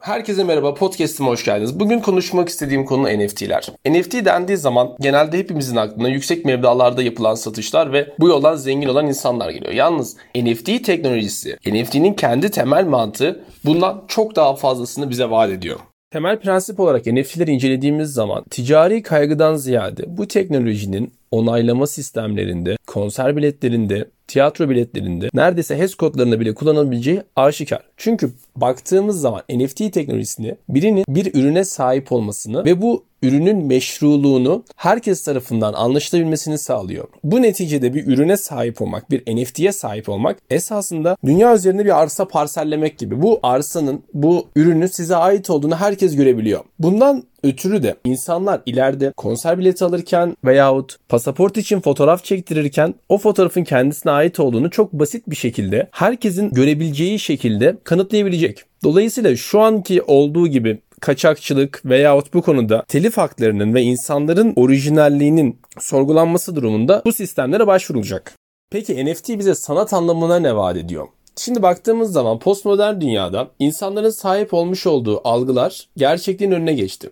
Herkese merhaba, podcast'ime hoş geldiniz. Bugün konuşmak istediğim konu NFT'ler. NFT dendiği zaman genelde hepimizin aklına yüksek meblalarda yapılan satışlar ve bu yoldan zengin olan insanlar geliyor. Yalnız NFT teknolojisi, NFT'nin kendi temel mantığı bundan çok daha fazlasını bize vaat ediyor. Temel prensip olarak NFT'leri incelediğimiz zaman ticari kaygıdan ziyade bu teknolojinin onaylama sistemlerinde, konser biletlerinde, tiyatro biletlerinde neredeyse HES kodlarında bile kullanabileceği aşikar. Çünkü baktığımız zaman NFT teknolojisini birinin bir ürüne sahip olmasını ve bu ürünün meşruluğunu herkes tarafından anlaşılabilmesini sağlıyor. Bu neticede bir ürüne sahip olmak, bir NFT'ye sahip olmak esasında dünya üzerinde bir arsa parsellemek gibi. Bu arsanın, bu ürünün size ait olduğunu herkes görebiliyor. Bundan ötürü de insanlar ileride konser bileti alırken veyahut pasaport için fotoğraf çektirirken o fotoğrafın kendisine ait olduğunu çok basit bir şekilde herkesin görebileceği şekilde kanıtlayabilecek. Dolayısıyla şu anki olduğu gibi kaçakçılık veyahut bu konuda telif haklarının ve insanların orijinalliğinin sorgulanması durumunda bu sistemlere başvurulacak. Peki NFT bize sanat anlamına ne vaat ediyor? Şimdi baktığımız zaman postmodern dünyada insanların sahip olmuş olduğu algılar gerçekliğin önüne geçti.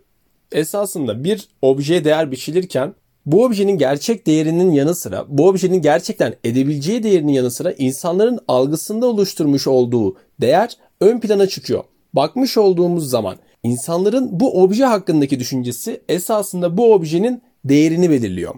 Esasında bir objeye değer biçilirken bu objenin gerçek değerinin yanı sıra, bu objenin gerçekten edebileceği değerinin yanı sıra insanların algısında oluşturmuş olduğu değer ön plana çıkıyor. Bakmış olduğumuz zaman insanların bu obje hakkındaki düşüncesi esasında bu objenin değerini belirliyor.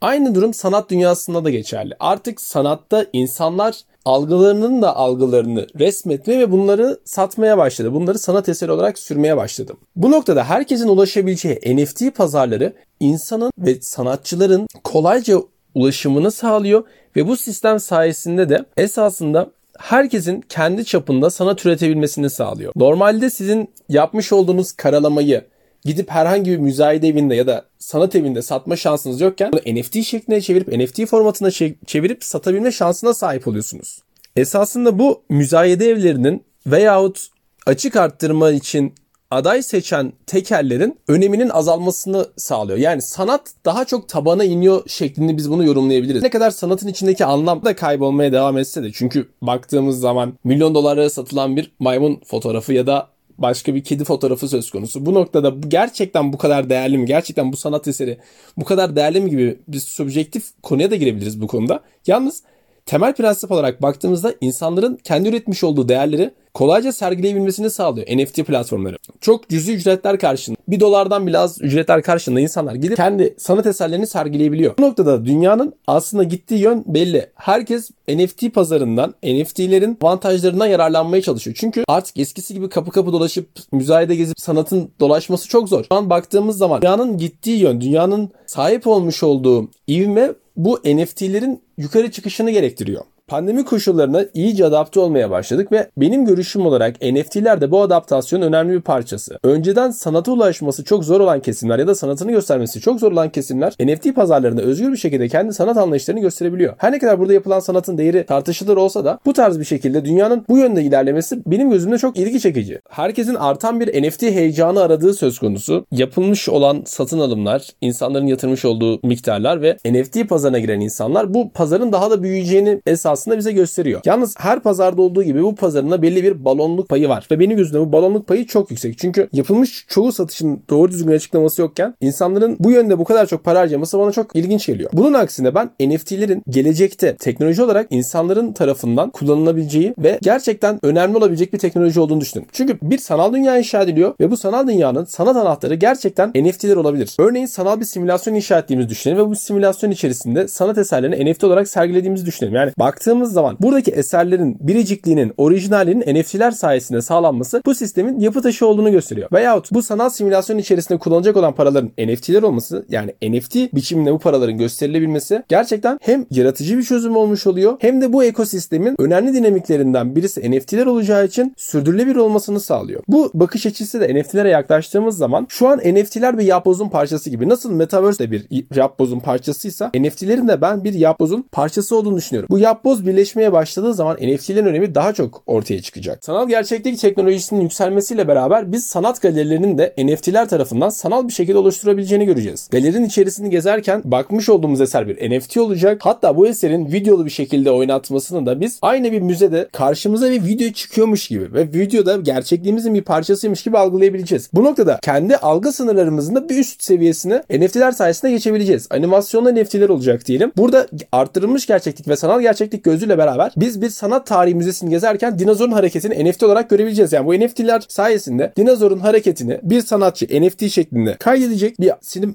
Aynı durum sanat dünyasında da geçerli. Artık sanatta insanlar algılarının da algılarını resmetmeye ve bunları satmaya başladı. Bunları sanat eseri olarak sürmeye başladı. Bu noktada herkesin ulaşabileceği NFT pazarları insanın ve sanatçıların kolayca ulaşımını sağlıyor ve bu sistem sayesinde de esasında herkesin kendi çapında sanat üretebilmesini sağlıyor. Normalde sizin yapmış olduğunuz karalamayı gidip herhangi bir müzayede evinde ya da sanat evinde satma şansınız yokken bunu NFT şekline çevirip NFT formatına çevirip satabilme şansına sahip oluyorsunuz. Esasında bu müzayede evlerinin veyahut açık arttırma için aday seçen tekerlerin öneminin azalmasını sağlıyor. Yani sanat daha çok tabana iniyor şeklinde biz bunu yorumlayabiliriz. Ne kadar sanatın içindeki anlam da kaybolmaya devam etse de çünkü baktığımız zaman milyon dolara satılan bir maymun fotoğrafı ya da başka bir kedi fotoğrafı söz konusu. Bu noktada gerçekten bu kadar değerli mi? Gerçekten bu sanat eseri bu kadar değerli mi gibi bir subjektif konuya da girebiliriz bu konuda. Yalnız temel prensip olarak baktığımızda insanların kendi üretmiş olduğu değerleri kolayca sergileyebilmesini sağlıyor NFT platformları. Çok cüzi ücretler karşılığında, bir dolardan bile az ücretler karşılığında insanlar gidip kendi sanat eserlerini sergileyebiliyor. Bu noktada dünyanın aslında gittiği yön belli. Herkes NFT pazarından, NFT'lerin avantajlarından yararlanmaya çalışıyor. Çünkü artık eskisi gibi kapı kapı dolaşıp müzayede gezip sanatın dolaşması çok zor. Şu an baktığımız zaman dünyanın gittiği yön, dünyanın sahip olmuş olduğu ivme bu NFT'lerin yukarı çıkışını gerektiriyor. Pandemi koşullarına iyice adapte olmaya başladık ve benim görüşüm olarak NFT'ler de bu adaptasyonun önemli bir parçası. Önceden sanata ulaşması çok zor olan kesimler ya da sanatını göstermesi çok zor olan kesimler NFT pazarlarında özgür bir şekilde kendi sanat anlayışlarını gösterebiliyor. Her ne kadar burada yapılan sanatın değeri tartışılır olsa da bu tarz bir şekilde dünyanın bu yönde ilerlemesi benim gözümde çok ilgi çekici. Herkesin artan bir NFT heyecanı aradığı söz konusu. Yapılmış olan satın alımlar, insanların yatırmış olduğu miktarlar ve NFT pazarına giren insanlar bu pazarın daha da büyüyeceğini esas aslında bize gösteriyor. Yalnız her pazarda olduğu gibi bu pazarında belli bir balonluk payı var. Ve benim gözümde bu balonluk payı çok yüksek. Çünkü yapılmış çoğu satışın doğru düzgün açıklaması yokken insanların bu yönde bu kadar çok para harcaması bana çok ilginç geliyor. Bunun aksine ben NFT'lerin gelecekte teknoloji olarak insanların tarafından kullanılabileceği ve gerçekten önemli olabilecek bir teknoloji olduğunu düşünüyorum. Çünkü bir sanal dünya inşa ediliyor ve bu sanal dünyanın sanat anahtarı gerçekten NFT'ler olabilir. Örneğin sanal bir simülasyon inşa ettiğimizi düşünelim ve bu simülasyon içerisinde sanat eserlerini NFT olarak sergilediğimizi düşünelim. Yani baktığım baktığımız zaman buradaki eserlerin biricikliğinin, orijinalinin NFT'ler sayesinde sağlanması bu sistemin yapı taşı olduğunu gösteriyor. Veyahut bu sanal simülasyon içerisinde kullanacak olan paraların NFT'ler olması yani NFT biçiminde bu paraların gösterilebilmesi gerçekten hem yaratıcı bir çözüm olmuş oluyor hem de bu ekosistemin önemli dinamiklerinden birisi NFT'ler olacağı için sürdürülebilir olmasını sağlıyor. Bu bakış açısı da NFT'lere yaklaştığımız zaman şu an NFT'ler bir yapbozun parçası gibi. Nasıl Metaverse de bir yapbozun parçasıysa NFT'lerin de ben bir yapbozun parçası olduğunu düşünüyorum. Bu yapboz Birleşmeye başladığı zaman NFT'lerin önemi daha çok ortaya çıkacak. Sanal gerçeklik teknolojisinin yükselmesiyle beraber biz sanat galerilerinin de NFT'ler tarafından sanal bir şekilde oluşturabileceğini göreceğiz. Galerinin içerisini gezerken bakmış olduğumuz eser bir NFT olacak. Hatta bu eserin videolu bir şekilde oynatmasını da biz aynı bir müzede karşımıza bir video çıkıyormuş gibi ve videoda gerçekliğimizin bir parçasıymış gibi algılayabileceğiz. Bu noktada kendi algı sınırlarımızın da bir üst seviyesine NFT'ler sayesinde geçebileceğiz. Animasyonlu NFT'ler olacak diyelim. Burada arttırılmış gerçeklik ve sanal gerçeklik gözüyle beraber biz bir sanat tarihi müzesini gezerken dinozorun hareketini NFT olarak görebileceğiz. Yani bu NFT'ler sayesinde dinozorun hareketini bir sanatçı NFT şeklinde kaydedecek bir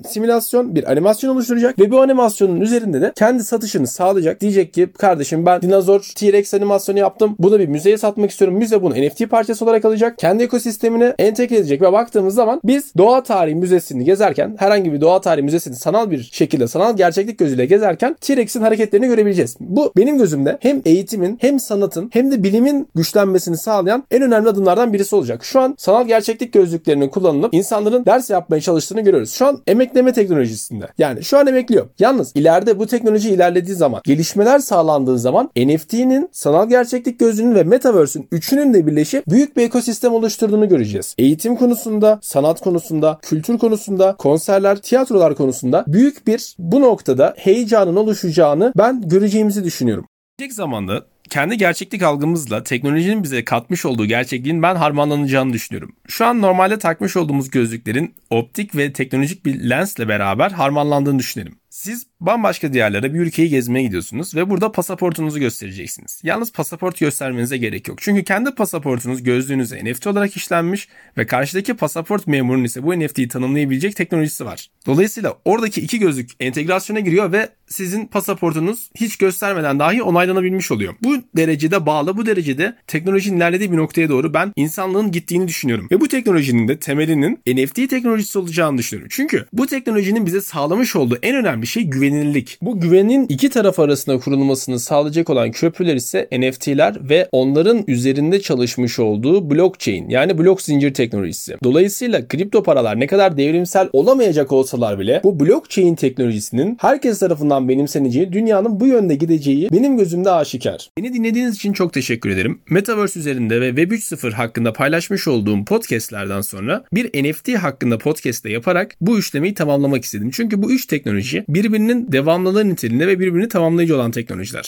simülasyon, bir animasyon oluşturacak ve bu animasyonun üzerinde de kendi satışını sağlayacak. Diyecek ki kardeşim ben dinozor T-Rex animasyonu yaptım. Bunu bir müzeye satmak istiyorum. Müze bunu NFT parçası olarak alacak. Kendi ekosistemine entegre edecek ve baktığımız zaman biz doğa tarihi müzesini gezerken herhangi bir doğa tarihi müzesini sanal bir şekilde sanal gerçeklik gözüyle gezerken T-Rex'in hareketlerini görebileceğiz. Bu benim gözümde hem eğitimin hem sanatın hem de bilimin güçlenmesini sağlayan en önemli adımlardan birisi olacak. Şu an sanal gerçeklik gözlüklerinin kullanılıp insanların ders yapmaya çalıştığını görüyoruz. Şu an emekleme teknolojisinde. Yani şu an emekliyor. Yalnız ileride bu teknoloji ilerlediği zaman, gelişmeler sağlandığı zaman NFT'nin, sanal gerçeklik gözlüğünün ve Metaverse'ün üçünün de birleşip büyük bir ekosistem oluşturduğunu göreceğiz. Eğitim konusunda, sanat konusunda, kültür konusunda, konserler, tiyatrolar konusunda büyük bir bu noktada heyecanın oluşacağını ben göreceğimizi düşünüyorum. Gelecek zamanda kendi gerçeklik algımızla teknolojinin bize katmış olduğu gerçekliğin ben harmanlanacağını düşünüyorum. Şu an normalde takmış olduğumuz gözlüklerin optik ve teknolojik bir lensle beraber harmanlandığını düşünelim. Siz bambaşka diyarlara bir ülkeyi gezmeye gidiyorsunuz ve burada pasaportunuzu göstereceksiniz. Yalnız pasaport göstermenize gerek yok. Çünkü kendi pasaportunuz gözlüğünüze NFT olarak işlenmiş ve karşıdaki pasaport memurunun ise bu NFT'yi tanımlayabilecek teknolojisi var. Dolayısıyla oradaki iki gözlük entegrasyona giriyor ve sizin pasaportunuz hiç göstermeden dahi onaylanabilmiş oluyor. Bu derecede bağlı, bu derecede teknolojinin ilerlediği bir noktaya doğru ben insanlığın gittiğini düşünüyorum. Ve bu teknolojinin de temelinin NFT teknolojisi olacağını düşünüyorum. Çünkü bu teknolojinin bize sağlamış olduğu en önemli şey güvenilirlik. Bu güvenin iki taraf arasında kurulmasını sağlayacak olan köprüler ise NFT'ler ve onların üzerinde çalışmış olduğu blockchain yani blok zincir teknolojisi. Dolayısıyla kripto paralar ne kadar devrimsel olamayacak olsalar bile bu blockchain teknolojisinin herkes tarafından benimseneceği, dünyanın bu yönde gideceği benim gözümde aşikar. Beni dinlediğiniz için çok teşekkür ederim. Metaverse üzerinde ve Web 3.0 hakkında paylaşmış olduğum podcastlerden sonra bir NFT hakkında podcast yaparak bu işlemeyi tamamlamak istedim. Çünkü bu üç teknoloji birbirinin devamlılığı niteliğinde ve birbirini tamamlayıcı olan teknolojiler.